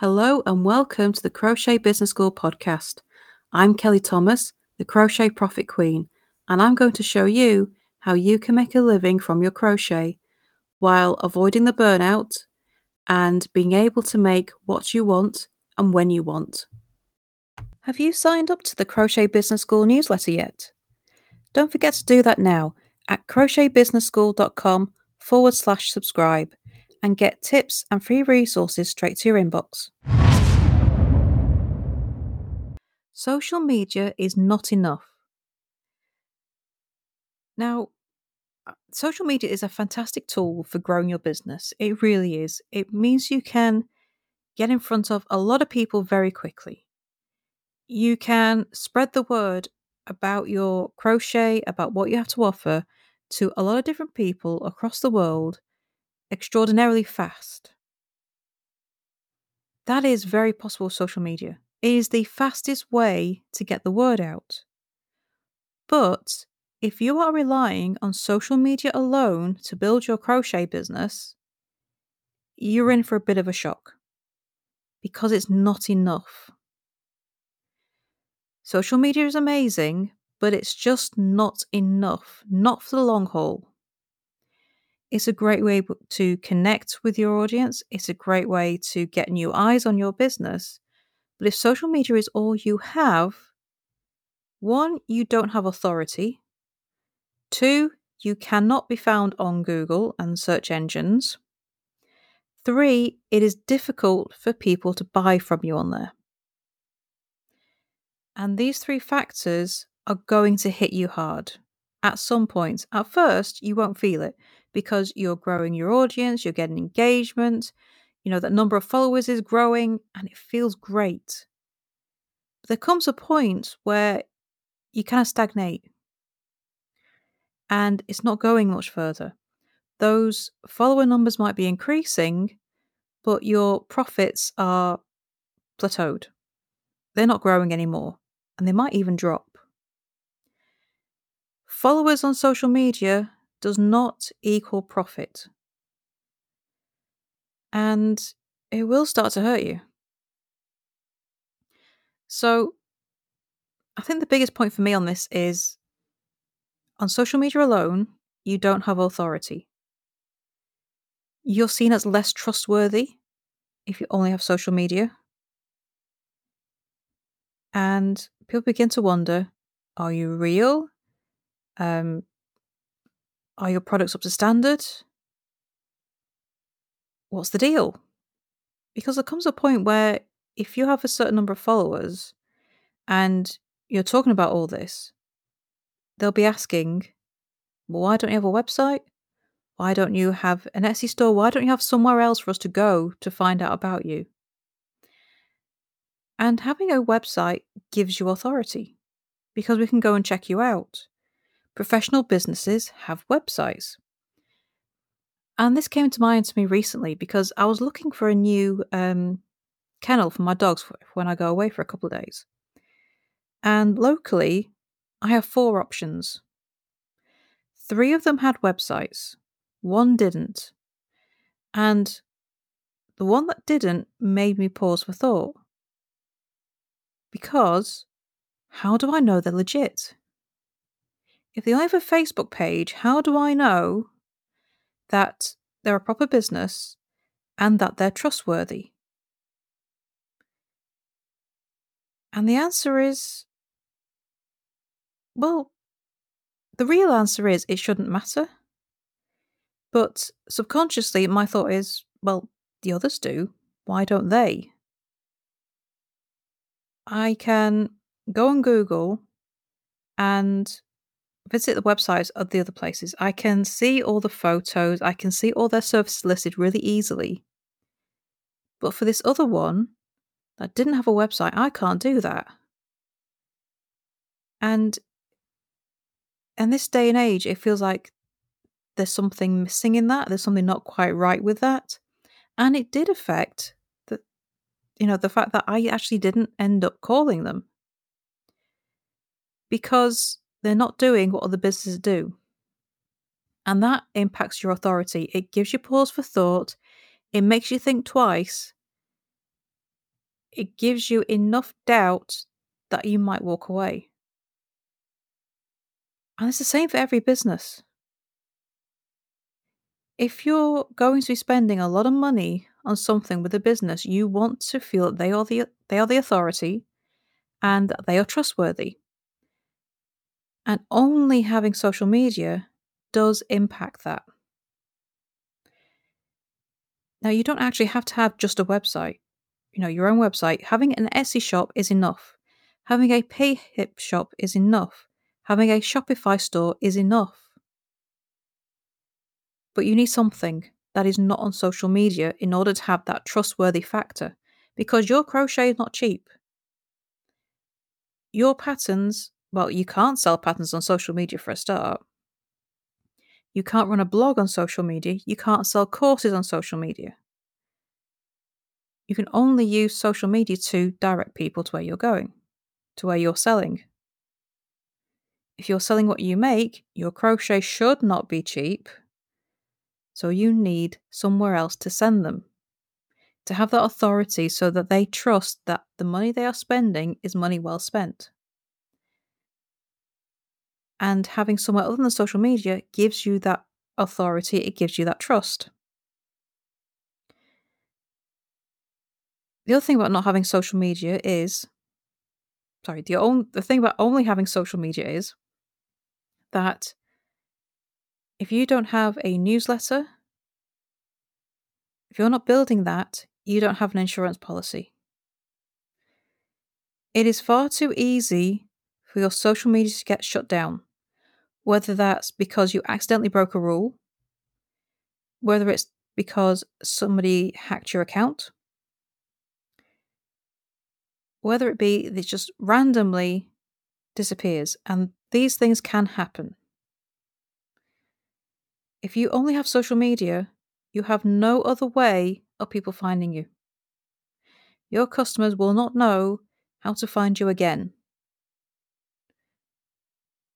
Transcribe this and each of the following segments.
Hello and welcome to the Crochet Business School podcast. I'm Kelly Thomas, the Crochet Profit Queen, and I'm going to show you how you can make a living from your crochet while avoiding the burnout and being able to make what you want and when you want. Have you signed up to the Crochet Business School newsletter yet? Don't forget to do that now at crochetbusinessschool.com forward slash subscribe and get tips and free resources straight to your inbox. Social media is not enough. Now, uh, social media is a fantastic tool for growing your business. It really is. It means you can get in front of a lot of people very quickly. You can spread the word about your crochet, about what you have to offer to a lot of different people across the world extraordinarily fast. That is very possible social media. It is the fastest way to get the word out. But if you are relying on social media alone to build your crochet business, you're in for a bit of a shock because it's not enough. Social media is amazing, but it's just not enough, not for the long haul. It's a great way to connect with your audience. It's a great way to get new eyes on your business. But if social media is all you have, one, you don't have authority. Two, you cannot be found on Google and search engines. Three, it is difficult for people to buy from you on there. And these three factors are going to hit you hard at some point. At first, you won't feel it because you're growing your audience, you're getting engagement, you know, that number of followers is growing and it feels great. But there comes a point where you kind of stagnate and it's not going much further. Those follower numbers might be increasing, but your profits are plateaued. They're not growing anymore and they might even drop. Followers on social media does not equal profit. And it will start to hurt you. So, I think the biggest point for me on this is on social media alone, you don't have authority. You're seen as less trustworthy if you only have social media. And people begin to wonder are you real? Um, are your products up to standard? What's the deal? Because there comes a point where if you have a certain number of followers and you're talking about all this, they'll be asking, well, why don't you have a website? Why don't you have an Etsy store? Why don't you have somewhere else for us to go to find out about you? And having a website gives you authority because we can go and check you out professional businesses have websites. And this came to mind to me recently because I was looking for a new um, kennel for my dogs when I go away for a couple of days. And locally, I have four options. Three of them had websites, one didn't. And the one that didn't made me pause for thought. Because how do I know they're legit? If they have a Facebook page, how do I know that they're a proper business and that they're trustworthy? And the answer is well, the real answer is it shouldn't matter. But subconsciously, my thought is well, the others do. Why don't they? I can go on Google and visit the websites of the other places, I can see all the photos, I can see all their services listed really easily. But for this other one that didn't have a website, I can't do that. And in this day and age, it feels like there's something missing in that. There's something not quite right with that. And it did affect the you know, the fact that I actually didn't end up calling them. Because they're not doing what other businesses do. And that impacts your authority. It gives you pause for thought. It makes you think twice. it gives you enough doubt that you might walk away. And it's the same for every business. If you're going to be spending a lot of money on something with a business, you want to feel that they are the they are the authority and that they are trustworthy. And only having social media does impact that. Now, you don't actually have to have just a website, you know, your own website. Having an Etsy shop is enough. Having a PayHip shop is enough. Having a Shopify store is enough. But you need something that is not on social media in order to have that trustworthy factor because your crochet is not cheap. Your patterns, well, you can't sell patterns on social media for a start. You can't run a blog on social media. You can't sell courses on social media. You can only use social media to direct people to where you're going, to where you're selling. If you're selling what you make, your crochet should not be cheap. So you need somewhere else to send them. To have that authority so that they trust that the money they are spending is money well spent and having somewhere other than social media gives you that authority, it gives you that trust. The other thing about not having social media is sorry, the only the thing about only having social media is that if you don't have a newsletter, if you're not building that, you don't have an insurance policy. It is far too easy for your social media to get shut down whether that's because you accidentally broke a rule, whether it's because somebody hacked your account, whether it be that it just randomly disappears, and these things can happen. If you only have social media, you have no other way of people finding you. Your customers will not know how to find you again.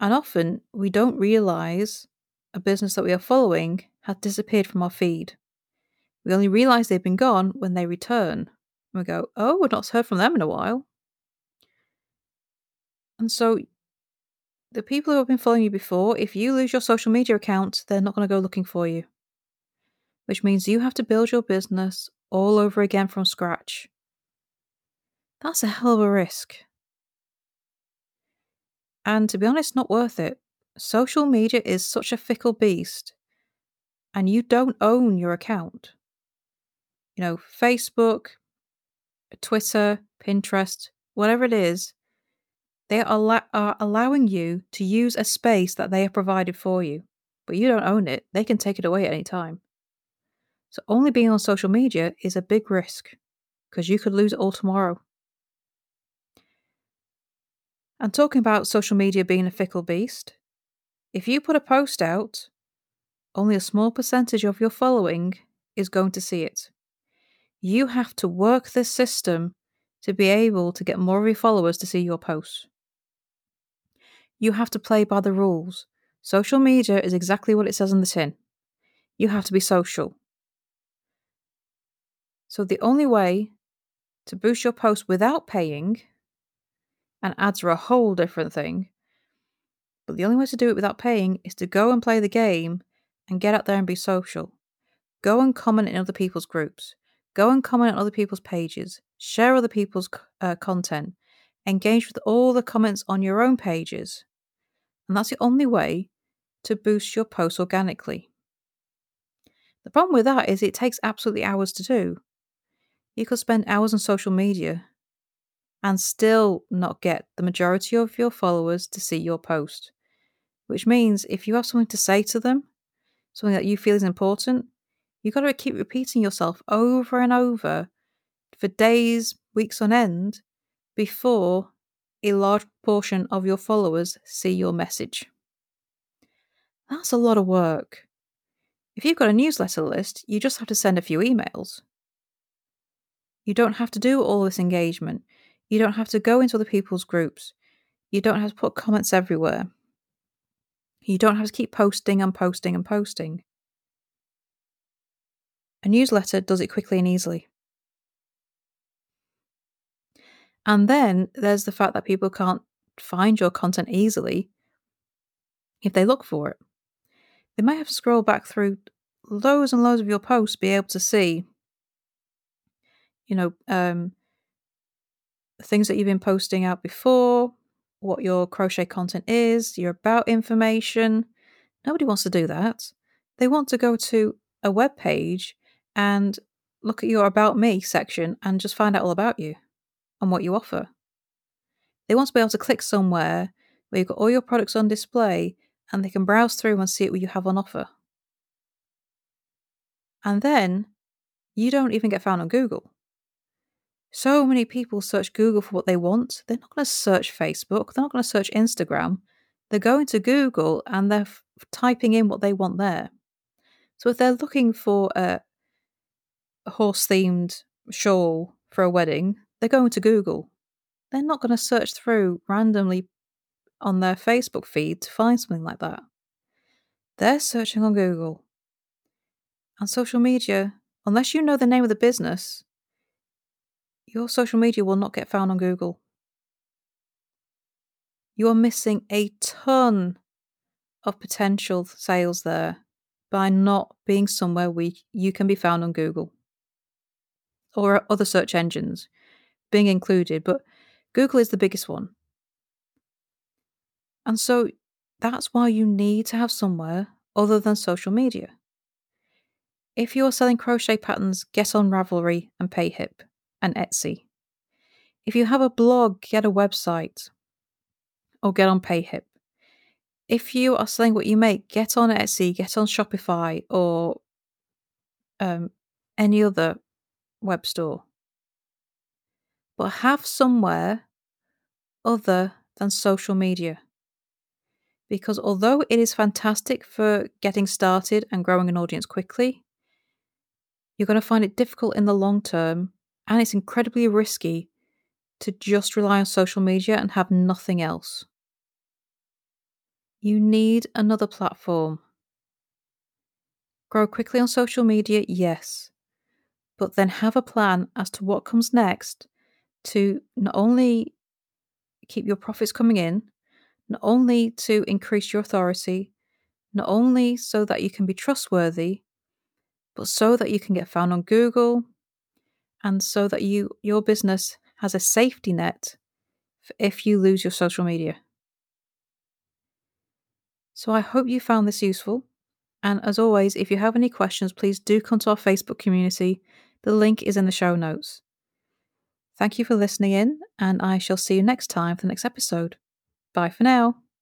And often we don't realize a business that we are following has disappeared from our feed. We only realize they've been gone when they return. And we go, oh, we've not heard from them in a while. And so the people who have been following you before, if you lose your social media account, they're not going to go looking for you. Which means you have to build your business all over again from scratch. That's a hell of a risk. And to be honest, not worth it. Social media is such a fickle beast, and you don't own your account. You know, Facebook, Twitter, Pinterest, whatever it is, they are, are allowing you to use a space that they have provided for you, but you don't own it. They can take it away at any time. So, only being on social media is a big risk because you could lose it all tomorrow. And talking about social media being a fickle beast, if you put a post out, only a small percentage of your following is going to see it. You have to work this system to be able to get more of your followers to see your posts. You have to play by the rules. Social media is exactly what it says on the tin. You have to be social. So, the only way to boost your post without paying and ads are a whole different thing. But the only way to do it without paying is to go and play the game and get out there and be social. Go and comment in other people's groups. Go and comment on other people's pages. Share other people's uh, content. Engage with all the comments on your own pages. And that's the only way to boost your posts organically. The problem with that is it takes absolutely hours to do. You could spend hours on social media and still not get the majority of your followers to see your post. Which means if you have something to say to them, something that you feel is important, you've got to keep repeating yourself over and over for days, weeks on end before a large portion of your followers see your message. That's a lot of work. If you've got a newsletter list, you just have to send a few emails. You don't have to do all this engagement. You don't have to go into other people's groups. You don't have to put comments everywhere. You don't have to keep posting and posting and posting. A newsletter does it quickly and easily. And then there's the fact that people can't find your content easily if they look for it. They might have to scroll back through loads and loads of your posts to be able to see, you know, um, things that you've been posting out before, what your crochet content is, your about information. Nobody wants to do that. They want to go to a web page and look at your about me section and just find out all about you and what you offer. They want to be able to click somewhere where you've got all your products on display and they can browse through and see what you have on offer. And then you don't even get found on Google. So many people search Google for what they want. They're not going to search Facebook, they're not going to search Instagram. They're going to Google and they're f- typing in what they want there. So if they're looking for a, horse themed shawl for a wedding, they're going to Google. They're not going to search through randomly on their Facebook feed to find something like that. They're searching on Google. And social media, unless you know the name of the business, your social media will not get found on Google. You are missing a ton of potential sales there by not being somewhere where you can be found on Google or other search engines being included, but Google is the biggest one. And so that's why you need to have somewhere other than social media. If you're selling crochet patterns, get on Ravelry and Payhip and Etsy. If you have a blog, get a website or get on Payhip. If you are selling what you make, get on Etsy, get on Shopify or um, any other web store. But have somewhere other than social media. Because although it is fantastic for getting started and growing an audience quickly, you're going to find it difficult in the long term and it's incredibly risky to just rely on social media and have nothing else. You need another platform. Grow quickly on social media, yes, but then have a plan as to what comes next to not only keep your profits coming in, not only to increase your authority, not only so that you can be trustworthy, but so that you can get found on Google, and so that you your business has a safety net if you lose your social media. So I hope you found this useful. And as always, if you have any questions, please do come to our Facebook community. The link is in the show notes. Thank you for listening in, and I shall see you next time for the next episode. Bye for now.